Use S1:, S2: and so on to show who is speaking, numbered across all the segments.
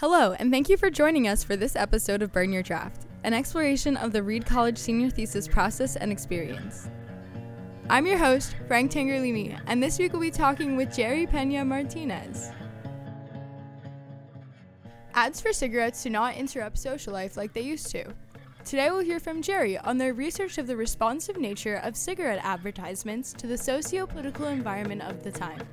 S1: Hello, and thank you for joining us for this episode of Burn Your Draft, an exploration of the Reed College senior thesis process and experience. I'm your host, Frank Tangerlini, and this week we'll be talking with Jerry Pena Martinez. Ads for cigarettes do not interrupt social life like they used to. Today we'll hear from Jerry on their research of the responsive nature of cigarette advertisements to the socio political environment of the time.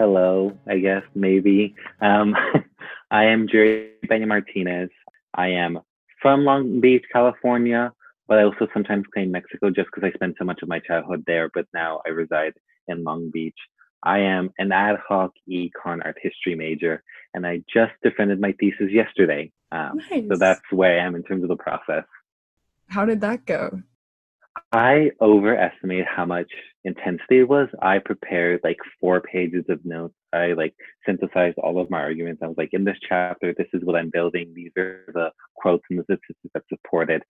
S2: Hello, I guess, maybe. Um, I am Jerry Pena Martinez. I am from Long Beach, California, but I also sometimes claim Mexico just because I spent so much of my childhood there, but now I reside in Long Beach. I am an ad hoc econ art history major, and I just defended my thesis yesterday. Um, nice. So that's where I am in terms of the process.
S1: How did that go?
S2: I overestimated how much intensity it was. I prepared like four pages of notes. I like synthesized all of my arguments. I was like, in this chapter, this is what I'm building. These are the quotes and the statistics that support it.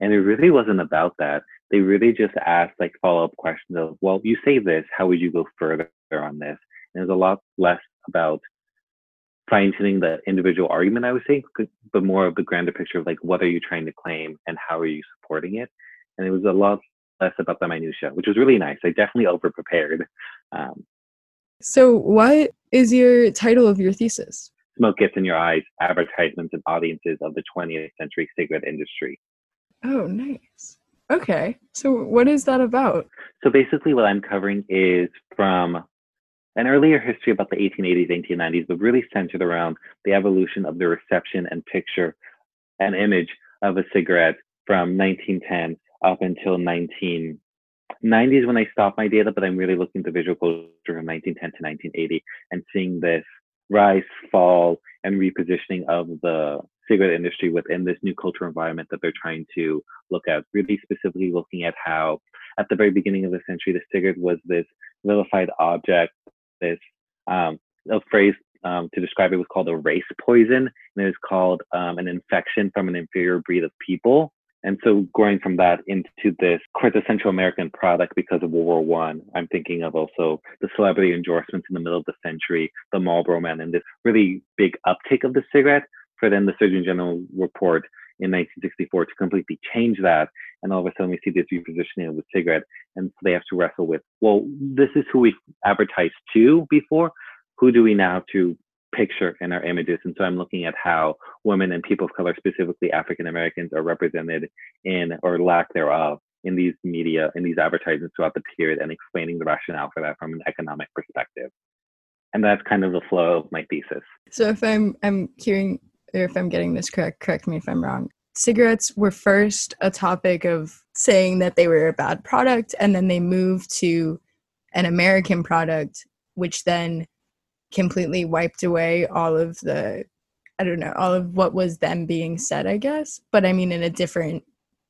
S2: And it really wasn't about that. They really just asked like follow up questions of, well, you say this, how would you go further on this? And it was a lot less about fine tuning the individual argument, I would say, but more of the grander picture of like, what are you trying to claim and how are you supporting it? And it was a lot less about the minutia, which was really nice. I definitely over prepared. Um,
S1: so, what is your title of your thesis?
S2: Smoke Gets in Your Eyes Advertisements and Audiences of the 20th Century Cigarette Industry.
S1: Oh, nice. Okay. So, what is that about?
S2: So, basically, what I'm covering is from an earlier history about the 1880s, 1890s, but really centered around the evolution of the reception and picture and image of a cigarette from 1910 up until 1990s when I stopped my data, but I'm really looking the visual culture from 1910 to 1980 and seeing this rise, fall, and repositioning of the cigarette industry within this new cultural environment that they're trying to look at. Really specifically looking at how, at the very beginning of the century, the cigarette was this vilified object, this um, a phrase um, to describe it was called a race poison, and it was called um, an infection from an inferior breed of people. And so going from that into this quintessential American product because of World War One, I'm thinking of also the celebrity endorsements in the middle of the century, the Marlboro Man, and this really big uptake of the cigarette for then the Surgeon General report in 1964 to completely change that. And all of a sudden we see this repositioning of the cigarette. And so they have to wrestle with, well, this is who we advertised to before. Who do we now to picture in our images. And so I'm looking at how women and people of color, specifically African Americans, are represented in or lack thereof in these media, in these advertisements throughout the period and explaining the rationale for that from an economic perspective. And that's kind of the flow of my thesis.
S1: So if I'm I'm hearing or if I'm getting this correct, correct me if I'm wrong. Cigarettes were first a topic of saying that they were a bad product, and then they moved to an American product, which then completely wiped away all of the I don't know, all of what was them being said, I guess. But I mean in a different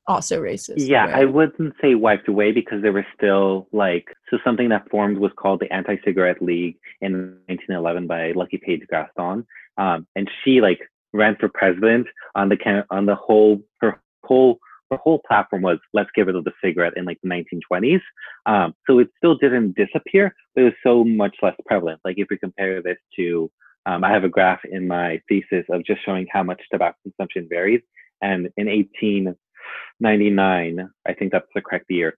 S1: also racist.
S2: Yeah, way. I wouldn't say wiped away because there was still like so something that formed was called the Anti-Cigarette League in 1911 by Lucy Page Gaston, um, and she like ran for president on the on the whole her whole the whole platform was let's get rid of the cigarette in like the 1920s. Um, so it still didn't disappear, but it was so much less prevalent. Like if we compare this to, um, I have a graph in my thesis of just showing how much tobacco consumption varies. And in 1899, I think that's the correct year,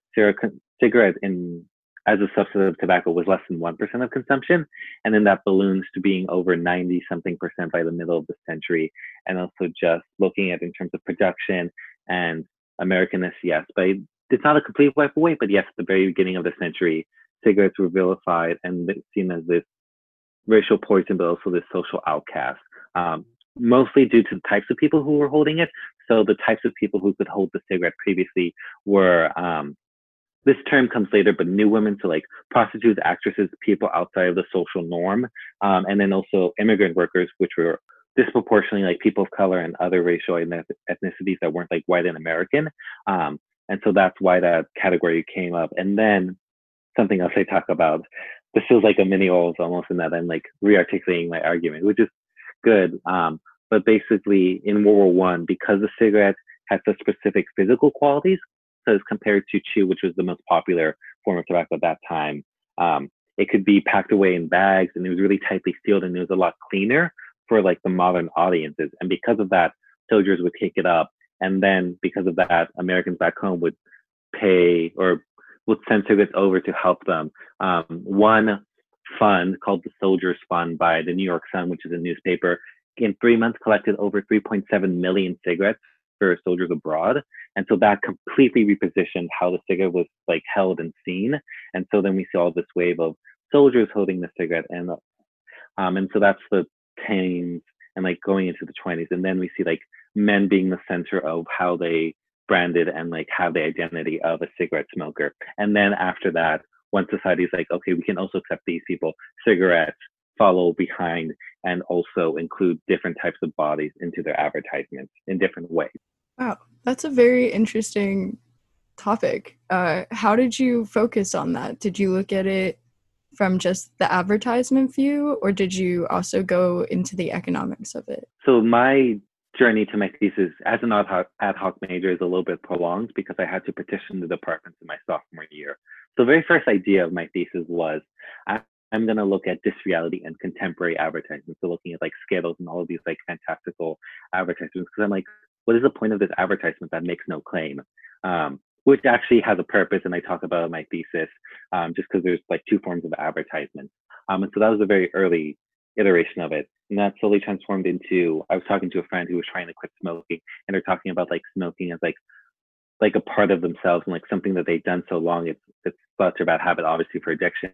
S2: cigarette in as a substitute of tobacco was less than 1% of consumption. And then that balloons to being over 90 something percent by the middle of the century. And also just looking at in terms of production and Americanness, yes, but it's not a complete wipe away. But yes, at the very beginning of the century, cigarettes were vilified and seen as this racial poison, but also this social outcast. Um, mostly due to the types of people who were holding it. So the types of people who could hold the cigarette previously were um, this term comes later, but new women, so like prostitutes, actresses, people outside of the social norm, um, and then also immigrant workers, which were disproportionately like people of color and other racial and ethnicities that weren't like white and American. Um, and so that's why that category came up. And then something else I talk about, this feels like a mini orals almost in that I'm like re-articulating my argument, which is good. Um, but basically in World War One, because the cigarette had such specific physical qualities, so as compared to chew, which was the most popular form of tobacco at that time, um, it could be packed away in bags and it was really tightly sealed and it was a lot cleaner for like the modern audiences. And because of that, soldiers would take it up. And then because of that, Americans back home would pay or would send cigarettes over to help them. Um, one fund called the Soldiers Fund by the New York Sun, which is a newspaper, in three months collected over 3.7 million cigarettes for soldiers abroad. And so that completely repositioned how the cigarette was like held and seen. And so then we all this wave of soldiers holding the cigarette and um, and so that's the teens and like going into the 20s. And then we see like men being the center of how they branded and like have the identity of a cigarette smoker. And then after that, once society's like, okay, we can also accept these people, cigarettes follow behind and also include different types of bodies into their advertisements in different ways.
S1: Wow, that's a very interesting topic. Uh, how did you focus on that? Did you look at it from just the advertisement view, or did you also go into the economics of it?
S2: So, my journey to my thesis as an ad hoc, ad hoc major is a little bit prolonged because I had to petition the departments in my sophomore year. So, the very first idea of my thesis was I, I'm going to look at disreality and contemporary advertisements. So, looking at like Skittles and all of these like fantastical advertisements, because I'm like, what is the point of this advertisement that makes no claim? Um, which actually has a purpose, and I talk about in my thesis, um, just because there's like two forms of advertisement. Um, and so that was a very early iteration of it. And that slowly transformed into I was talking to a friend who was trying to quit smoking, and they're talking about like smoking as like like a part of themselves and like something that they've done so long. It's it's such a bad habit, obviously for addiction.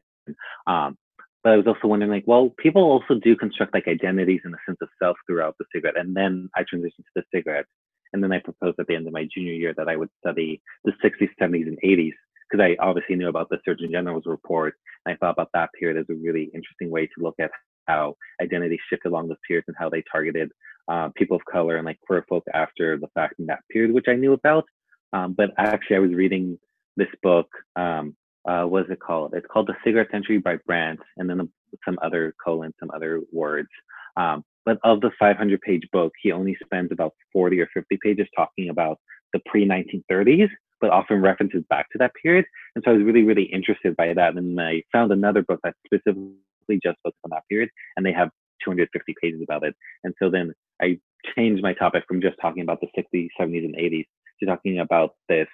S2: Um, but I was also wondering, like, well, people also do construct like identities and a sense of self throughout the cigarette. And then I transitioned to the cigarette. And then I proposed at the end of my junior year that I would study the 60s, 70s, and 80s because I obviously knew about the Surgeon General's report. And I thought about that period as a really interesting way to look at how identity shifted along those periods and how they targeted uh, people of color and like queer folk after the fact in that period, which I knew about. Um, but actually, I was reading this book. Um, uh, what is it called? It's called The Cigarette Century by Brandt, and then some other colon, some other words. Um, but of the 500 page book, he only spends about 40 or 50 pages talking about the pre 1930s, but often references back to that period. And so I was really, really interested by that. And I found another book that specifically just focused on that period, and they have 250 pages about it. And so then I changed my topic from just talking about the 60s, 70s, and 80s to talking about this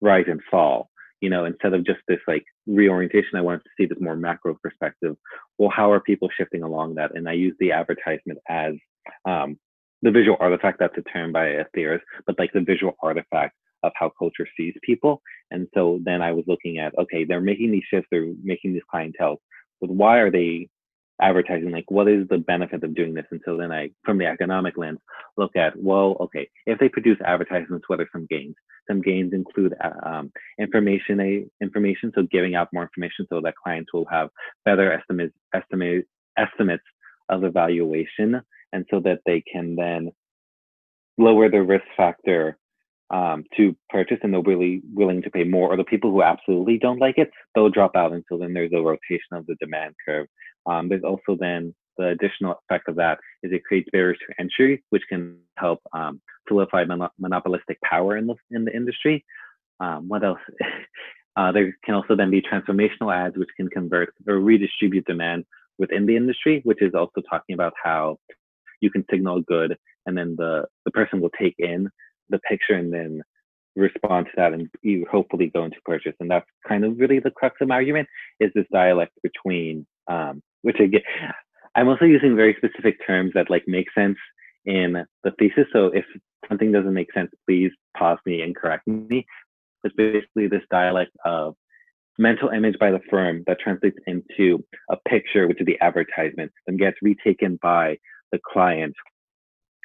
S2: rise and fall you know, instead of just this like reorientation, I wanted to see this more macro perspective. Well, how are people shifting along that? And I use the advertisement as um, the visual artifact. That's a term by a theorist, but like the visual artifact of how culture sees people. And so then I was looking at, okay, they're making these shifts, they're making these clientele, but why are they advertising like what is the benefit of doing this and so then? I from the economic lens look at well okay if they produce advertisements what are some gains? Some gains include uh, um, information information so giving out more information so that clients will have better estimates estimate estimates of evaluation and so that they can then lower the risk factor um, to purchase and they're really willing to pay more or the people who absolutely don't like it they'll drop out until then there's a rotation of the demand curve um, there's also then the additional effect of that is it creates barriers to entry, which can help um, solidify mon- monopolistic power in the in the industry. Um, what else? uh, there can also then be transformational ads, which can convert or redistribute demand within the industry, which is also talking about how you can signal good, and then the the person will take in the picture and then respond to that and you hopefully go into purchase. And that's kind of really the crux of my argument is this dialect between um, which again, I'm also using very specific terms that like make sense in the thesis. So if something doesn't make sense, please pause me and correct me. It's basically this dialect of mental image by the firm that translates into a picture, which is the advertisement, and gets retaken by the client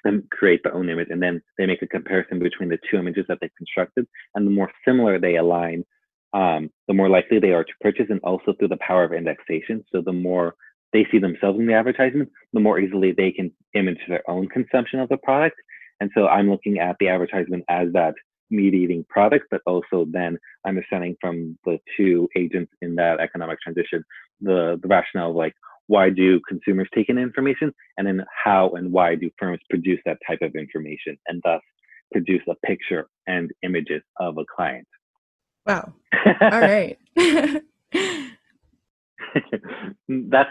S2: and create their own image. And then they make a comparison between the two images that they've constructed. And the more similar they align, um, the more likely they are to purchase, and also through the power of indexation. So the more they see themselves in the advertisement, the more easily they can image their own consumption of the product. And so I'm looking at the advertisement as that mediating product, but also then understanding from the two agents in that economic transition the, the rationale of like why do consumers take in information and then how and why do firms produce that type of information and thus produce a picture and images of a client.
S1: Wow. All right.
S2: That's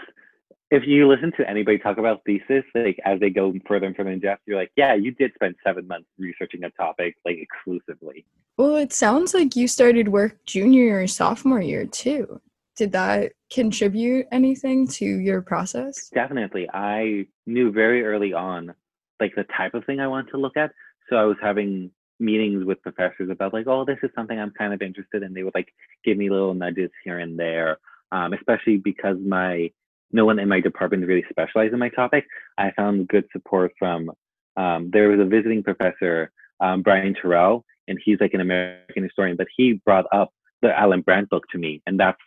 S2: if you listen to anybody talk about thesis, like as they go further and further in depth, you're like, yeah, you did spend seven months researching a topic like exclusively.
S1: Well, it sounds like you started work junior or sophomore year too. Did that contribute anything to your process?
S2: Definitely. I knew very early on like the type of thing I wanted to look at. So I was having meetings with professors about like, oh, this is something I'm kind of interested in. They would like give me little nudges here and there, um, especially because my no one in my department really specialized in my topic. I found good support from um, there was a visiting professor, um, Brian Terrell, and he's like an American historian, but he brought up the Allan Brandt book to me, and that's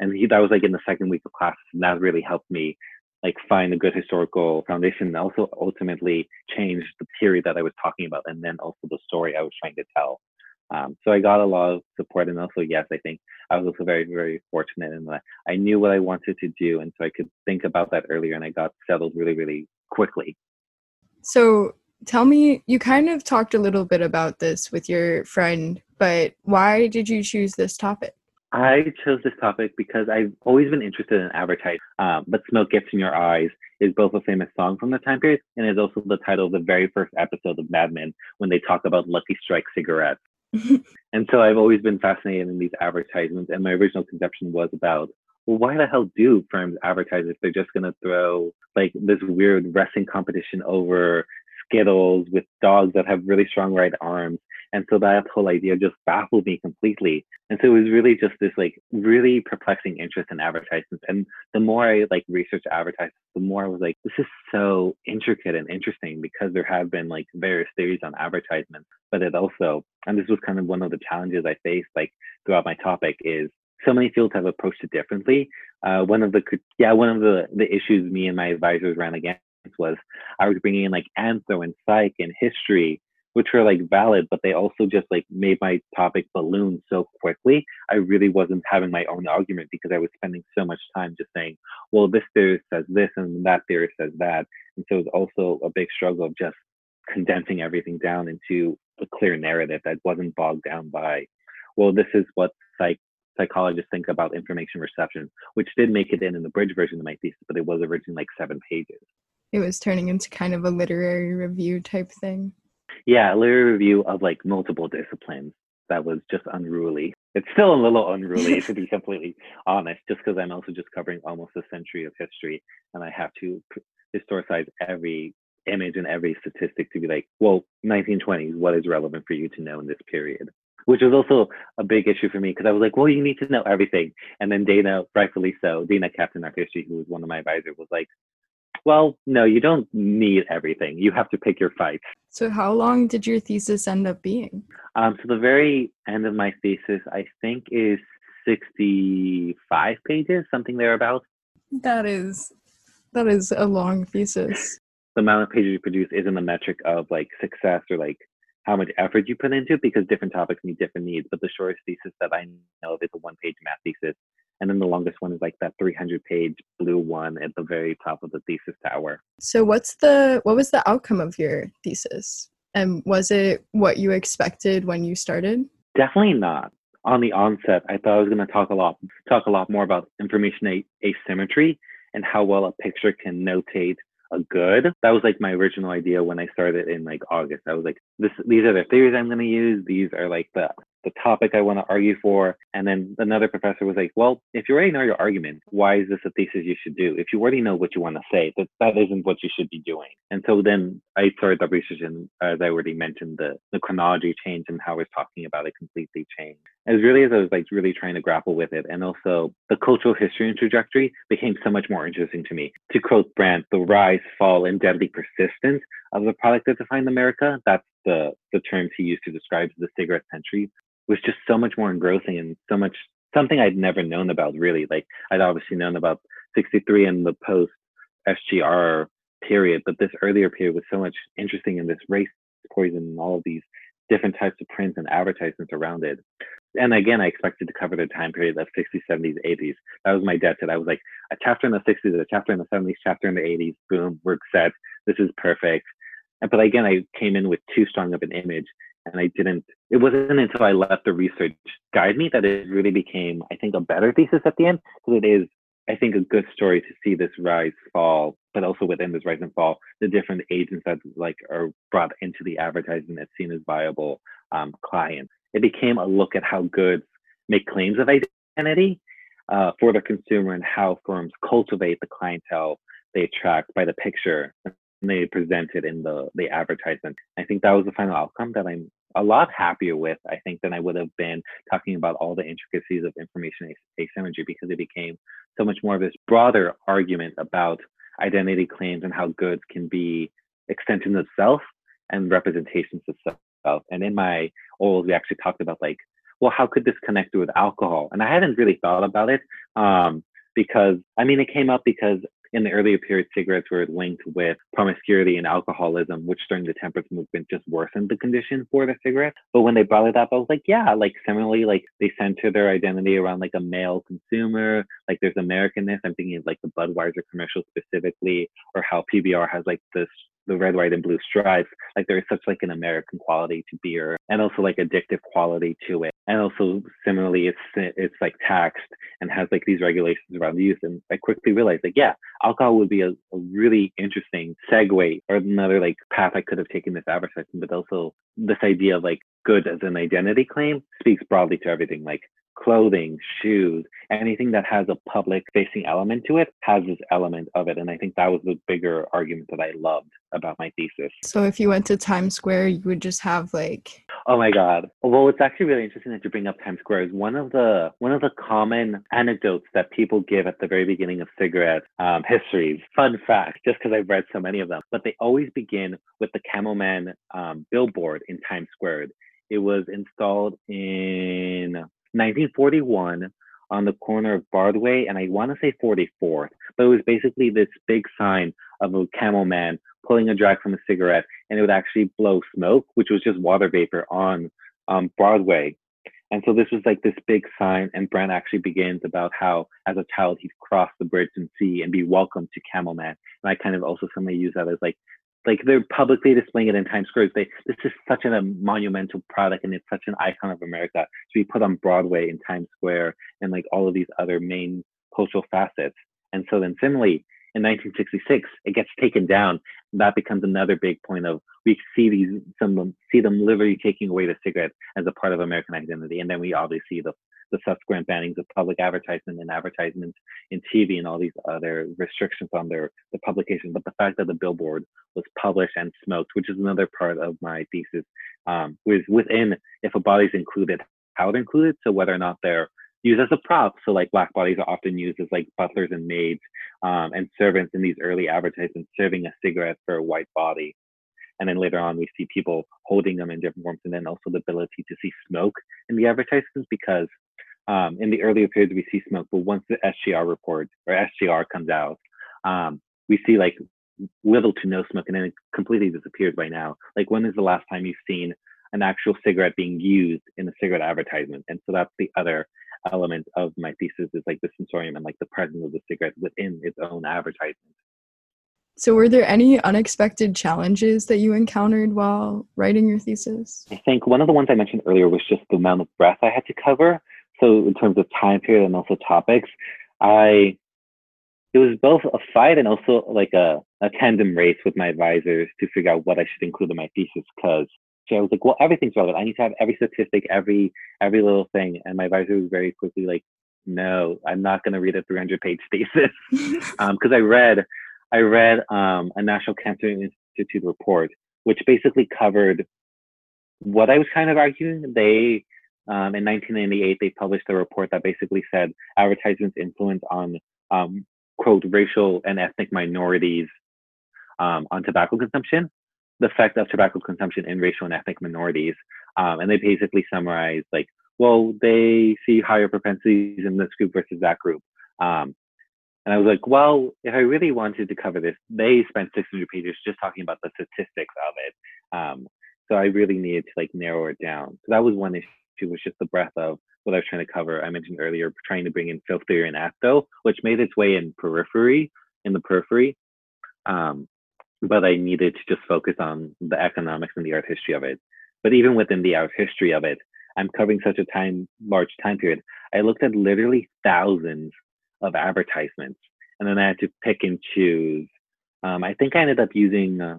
S2: and he that was like in the second week of class and that really helped me like find a good historical foundation and also ultimately change the theory that I was talking about and then also the story I was trying to tell. Um, so I got a lot of support and also yes, I think I was also very, very fortunate in that I knew what I wanted to do and so I could think about that earlier and I got settled really, really quickly.
S1: So tell me, you kind of talked a little bit about this with your friend, but why did you choose this topic?
S2: I chose this topic because I've always been interested in advertising. Um, but Smoke Gets in Your Eyes is both a famous song from the time period and is also the title of the very first episode of Mad Men when they talk about Lucky Strike cigarettes. and so I've always been fascinated in these advertisements. And my original conception was about, well, why the hell do firms advertise if they're just going to throw like this weird wrestling competition over Skittles with dogs that have really strong right arms and so that whole idea just baffled me completely. And so it was really just this like really perplexing interest in advertisements. And the more I like researched advertisements, the more I was like, this is so intricate and interesting because there have been like various theories on advertisements, but it also, and this was kind of one of the challenges I faced like throughout my topic is so many fields have approached it differently. Uh, one of the yeah one of the the issues me and my advisors ran against was I was bringing in like anthro and psych and history which were like valid, but they also just like made my topic balloon so quickly. I really wasn't having my own argument because I was spending so much time just saying, well, this theorist says this and that theorist says that. And so it was also a big struggle of just condensing everything down into a clear narrative that wasn't bogged down by, well, this is what psych psychologists think about information reception, which did make it in in the bridge version of my thesis, but it was originally like seven pages.
S1: It was turning into kind of a literary review type thing.
S2: Yeah, a literary review of like multiple disciplines. That was just unruly. It's still a little unruly to be completely honest, just because I'm also just covering almost a century of history, and I have to historicize every image and every statistic to be like, well, 1920s, what is relevant for you to know in this period? Which was also a big issue for me because I was like, well, you need to know everything. And then Dana, rightfully so, Dana Captain Art History, who was one of my advisors, was like, well, no, you don't need everything. You have to pick your fights.
S1: So, how long did your thesis end up being?
S2: Um, so, the very end of my thesis, I think, is 65 pages, something thereabouts.
S1: That is, that is a long thesis.
S2: The amount of pages you produce isn't a metric of like success or like how much effort you put into it because different topics need different needs. But the shortest thesis that I know of is a one page math thesis and then the longest one is like that 300 page blue one at the very top of the thesis tower
S1: so what's the what was the outcome of your thesis and was it what you expected when you started
S2: definitely not on the onset i thought i was going to talk a lot talk a lot more about information a- asymmetry and how well a picture can notate a good. That was like my original idea when I started in like August. I was like, this these are the theories I'm gonna use. These are like the the topic I want to argue for. And then another professor was like, well, if you already know your argument, why is this a thesis you should do? If you already know what you want to say, that, that isn't what you should be doing. And so then I started the research and as I already mentioned, the, the chronology changed and how I was talking about it completely changed. As really as I was like really trying to grapple with it. And also the cultural history and trajectory became so much more interesting to me. To quote Brandt, the rise, fall, and deadly persistence of the product that defined America, that's the, the terms he used to describe the cigarette century, was just so much more engrossing and so much something I'd never known about really. Like I'd obviously known about 63 and the post SGR period, but this earlier period was so much interesting in this race poison and all of these different types of prints and advertisements around it. And again, I expected to cover the time period of 60s, 70s, 80s. That was my set. I was like, a chapter in the 60s, a chapter in the 70s, chapter in the 80s, boom, we're set. This is perfect. But again, I came in with too strong of an image and I didn't. It wasn't until I let the research guide me that it really became, I think, a better thesis at the end because it is I think a good story to see this rise fall, but also within this rise and fall, the different agents that like are brought into the advertising as seen as viable um, clients. It became a look at how goods make claims of identity uh, for the consumer and how firms cultivate the clientele they attract by the picture they presented in the the advertisement. I think that was the final outcome that I'm a lot happier with, I think, than I would have been talking about all the intricacies of information asymmetry because it became so much more of this broader argument about identity claims and how goods can be extensions of self and representations of self. And in my orals, we actually talked about like, well, how could this connect with alcohol? And I hadn't really thought about it um, because, I mean, it came up because in the earlier period, cigarettes were linked with promiscuity and alcoholism, which during the temperance movement just worsened the condition for the cigarette. But when they brought it up, I was like, yeah, like similarly, like they center their identity around like a male consumer. Like there's Americanness. I'm thinking of like the Budweiser commercial specifically, or how PBR has like this the red, white, and blue stripes, like there is such like an American quality to beer, and also like addictive quality to it, and also similarly, it's it's like taxed and has like these regulations around the use. And I quickly realized like, yeah, alcohol would be a, a really interesting segue or another like path I could have taken this advertising, but also this idea of like good as an identity claim speaks broadly to everything. Like clothing, shoes, anything that has a public facing element to it has this element of it. And I think that was the bigger argument that I loved about my thesis.
S1: So if you went to Times Square, you would just have like
S2: Oh my God. Well, it's actually really interesting that you bring up Times Square. Is one of the one of the common anecdotes that people give at the very beginning of cigarette um, histories. Fun fact, just because I've read so many of them, but they always begin with the Camel Man um, billboard in Times Square. It was installed in 1941 on the corner of Broadway and I want to say 44th, but it was basically this big sign of a camel man pulling a drag from a cigarette and it would actually blow smoke, which was just water vapor on um, Broadway. And so this was like this big sign, and Brandt actually begins about how, as a child, he'd cross the bridge and see and be welcomed to Camel Man. And I kind of also somebody use that as like like they're publicly displaying it in Times Square. They this is such a monumental product and it's such an icon of America to be put on Broadway in Times Square and like all of these other main cultural facets. And so then similarly in 1966 it gets taken down. that becomes another big point of we see these some see them literally taking away the cigarette as a part of American identity. And then we obviously see the the subsequent bannings of public advertisement and advertisements in TV and all these other restrictions on their the publication. But the fact that the billboard was published and smoked, which is another part of my thesis, um, was within if a body's included, how to include it. So whether or not they're used as a prop. So like black bodies are often used as like butlers and maids um, and servants in these early advertisements serving a cigarette for a white body. And then later on, we see people holding them in different forms, and then also the ability to see smoke in the advertisements because um, in the earlier periods we see smoke, but once the SGR report or SGR comes out, um, we see like little to no smoke, and then it completely disappears by now. Like when is the last time you've seen an actual cigarette being used in a cigarette advertisement? And so that's the other element of my thesis is like the sensorium and like the presence of the cigarette within its own advertisement.
S1: So, were there any unexpected challenges that you encountered while writing your thesis?
S2: I think one of the ones I mentioned earlier was just the amount of breath I had to cover so in terms of time period and also topics, I it was both a fight and also like a, a tandem race with my advisors to figure out what I should include in my thesis because so I was like, well, everything's relevant. I need to have every statistic, every every little thing. And my advisor was very quickly like, no, I'm not going to read a 300 page thesis because um, I read I read um, a National Cancer Institute report which basically covered what I was kind of arguing. They um, in 1998, they published a report that basically said advertisements' influence on, um, quote, racial and ethnic minorities um, on tobacco consumption, the effect of tobacco consumption in racial and ethnic minorities. Um, and they basically summarized, like, well, they see higher propensities in this group versus that group. Um, and I was like, well, if I really wanted to cover this, they spent 600 pages just talking about the statistics of it. Um, so I really needed to like narrow it down. So that was one issue was just the breadth of what I was trying to cover. I mentioned earlier trying to bring in field theory and ACTO, which made its way in periphery, in the periphery. Um, but I needed to just focus on the economics and the art history of it. But even within the art history of it, I'm covering such a time large time period. I looked at literally thousands of advertisements. And then I had to pick and choose. Um, I think I ended up using, uh,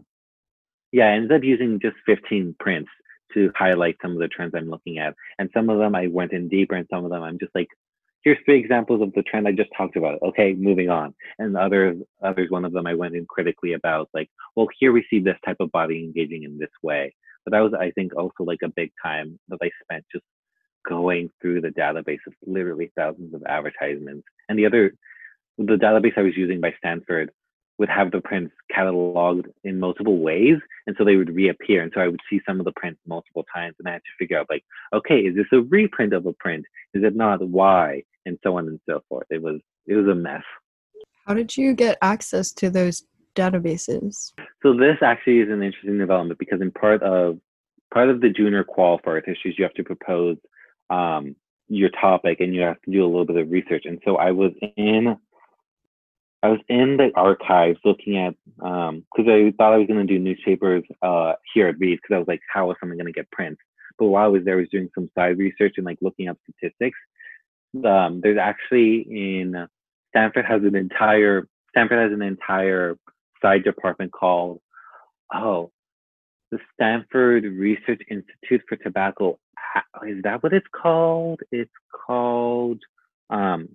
S2: yeah, I ended up using just 15 prints to highlight some of the trends I'm looking at. And some of them I went in deeper, and some of them I'm just like, here's three examples of the trend I just talked about. Okay, moving on. And others, others, one of them I went in critically about, like, well, here we see this type of body engaging in this way. But that was, I think, also like a big time that I spent just going through the database of literally thousands of advertisements. And the other, the database I was using by Stanford would have the prints cataloged in multiple ways. And so they would reappear. And so I would see some of the prints multiple times and I had to figure out like, okay, is this a reprint of a print? Is it not? Why? And so on and so forth. It was it was a mess.
S1: How did you get access to those databases?
S2: So this actually is an interesting development because in part of part of the junior qual for art histories, you have to propose um, your topic and you have to do a little bit of research. And so I was in I was in the archives looking at because um, I thought I was going to do newspapers uh, here at Reed because I was like, how is someone going to get prints? But while I was there, I was doing some side research and like looking up statistics. Um, there's actually in Stanford has an entire Stanford has an entire side department called oh the Stanford Research Institute for Tobacco. Is that what it's called? It's called um,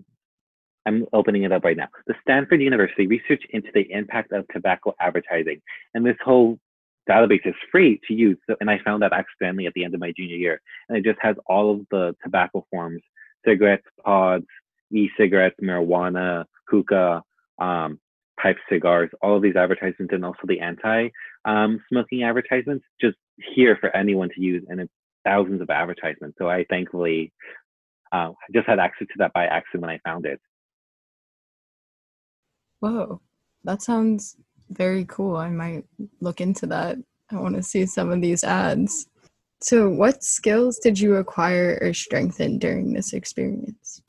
S2: I'm opening it up right now. The Stanford University Research into the Impact of Tobacco Advertising. And this whole database is free to use. So, and I found that accidentally at the end of my junior year. And it just has all of the tobacco forms, cigarettes, pods, e-cigarettes, marijuana, hookah, um, pipe cigars, all of these advertisements, and also the anti-smoking um, advertisements, just here for anyone to use. And it's thousands of advertisements. So I thankfully uh, just had access to that by accident when I found it.
S1: Whoa, that sounds very cool. I might look into that. I want to see some of these ads. So, what skills did you acquire or strengthen during this experience?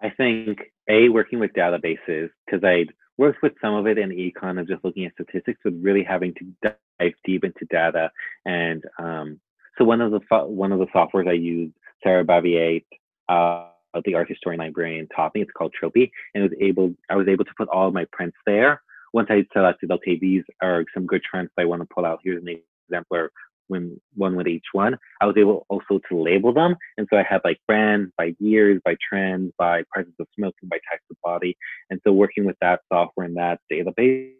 S2: I think a working with databases because I'd worked with some of it in econ of just looking at statistics, but really having to dive deep into data. And um, so one of the one of the softwares I used, Sarah Bavier, uh, the art historian librarian taught me. It's called Tropy, and was able I was able to put all of my prints there. Once I selected, okay, these are some good trends I want to pull out. Here's an exemplar when one with each one. I was able also to label them, and so I had like brands by years, by trends, by presence of smoking, by types of body. And so working with that software and that database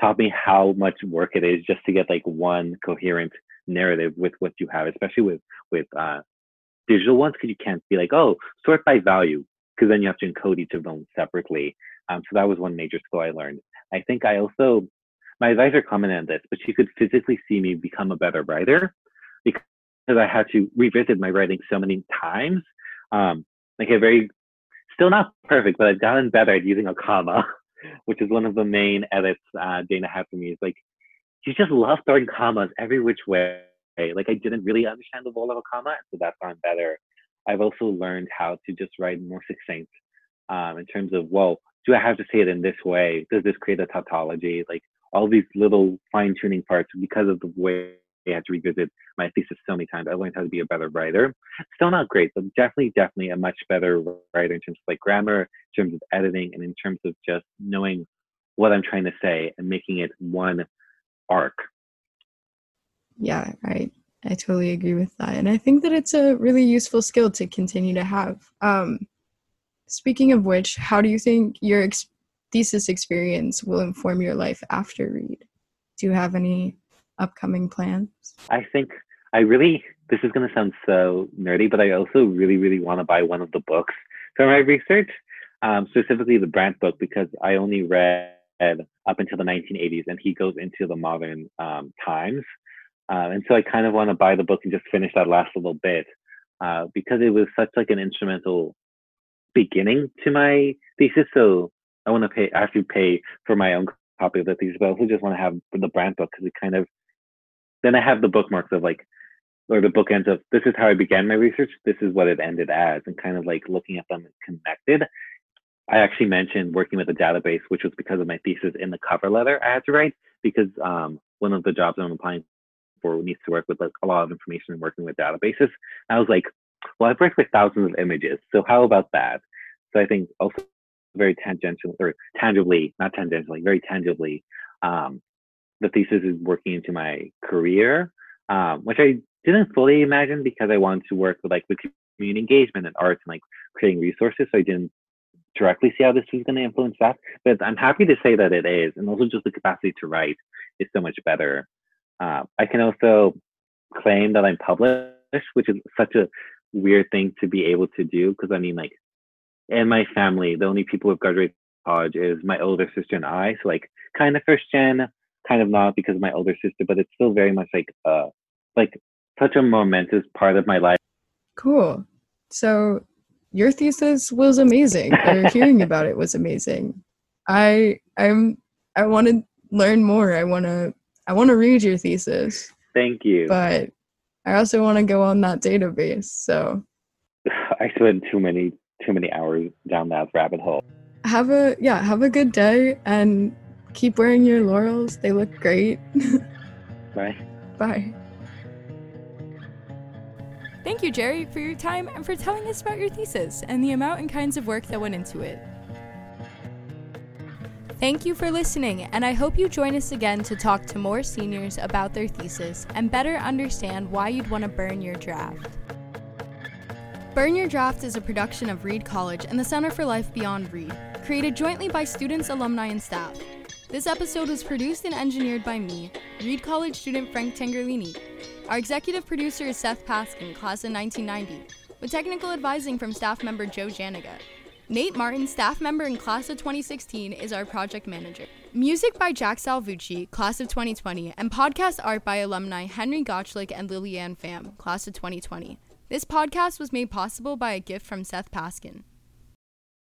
S2: taught me how much work it is just to get like one coherent narrative with what you have, especially with with uh, digital ones because you can't be like, oh, sort by value, because then you have to encode each of them separately. Um, so that was one major skill I learned. I think I also, my advisor commented on this, but she could physically see me become a better writer because I had to revisit my writing so many times. Um, like a very, still not perfect, but I've gotten better at using a comma, which is one of the main edits uh, Dana had for me. Is like, you just love throwing commas every which way like I didn't really understand the role of a comma, so that's why I'm better. I've also learned how to just write more succinct um, in terms of, well, do I have to say it in this way? Does this create a tautology? Like all these little fine tuning parts because of the way I had to revisit my thesis so many times. I learned how to be a better writer. Still not great, but definitely, definitely a much better writer in terms of like grammar, in terms of editing, and in terms of just knowing what I'm trying to say and making it one arc
S1: yeah, I I totally agree with that, and I think that it's a really useful skill to continue to have. Um, speaking of which, how do you think your ex- thesis experience will inform your life after Reed? Do you have any upcoming plans?
S2: I think I really. This is going to sound so nerdy, but I also really, really want to buy one of the books for my research, um, specifically the Brandt book, because I only read up until the 1980s, and he goes into the modern um, times. Um, and so I kind of want to buy the book and just finish that last little bit uh, because it was such like an instrumental beginning to my thesis. So I want to pay, I have to pay for my own copy of the thesis, but I also just want to have the Brandt book because it kind of, then I have the bookmarks of like, or the bookends of this is how I began my research, this is what it ended as, and kind of like looking at them connected. I actually mentioned working with a database, which was because of my thesis in the cover letter I had to write because um, one of the jobs I'm applying for needs to work with like a lot of information and working with databases. And I was like, well, I've worked with thousands of images, so how about that? So I think also very tangentially or tangibly, not tangentially, very tangibly, um, the thesis is working into my career, um, which I didn't fully imagine because I wanted to work with like with community engagement and arts and like creating resources. So I didn't directly see how this was going to influence that. But I'm happy to say that it is, and also just the capacity to write is so much better. Uh, I can also claim that I'm published, which is such a weird thing to be able to do because I mean, like, in my family, the only people who have graduated college is my older sister and I. So like, kind of first gen, kind of not because of my older sister, but it's still very much like uh like such a momentous part of my life.
S3: Cool. So your thesis was amazing. or hearing about it was amazing. I I'm I want to learn more. I want to I want to read your thesis.
S2: Thank you.
S3: But I also want to go on that database. So
S2: I spent too many too many hours down that rabbit hole.
S3: Have a yeah, have a good day and keep wearing your laurels. They look great.
S2: Bye.
S3: Bye.
S1: Thank you, Jerry, for your time and for telling us about your thesis and the amount and kinds of work that went into it. Thank you for listening, and I hope you join us again to talk to more seniors about their thesis and better understand why you'd want to burn your draft. Burn Your Draft is a production of Reed College and the Center for Life Beyond Reed, created jointly by students, alumni, and staff. This episode was produced and engineered by me, Reed College student Frank Tangerlini. Our executive producer is Seth Paskin, class of 1990, with technical advising from staff member Joe Janiga. Nate Martin, staff member in class of 2016, is our project manager. Music by Jack Salvucci, class of 2020, and podcast art by alumni Henry Gotchlick and Lillian Pham, class of 2020. This podcast was made possible by a gift from Seth Paskin.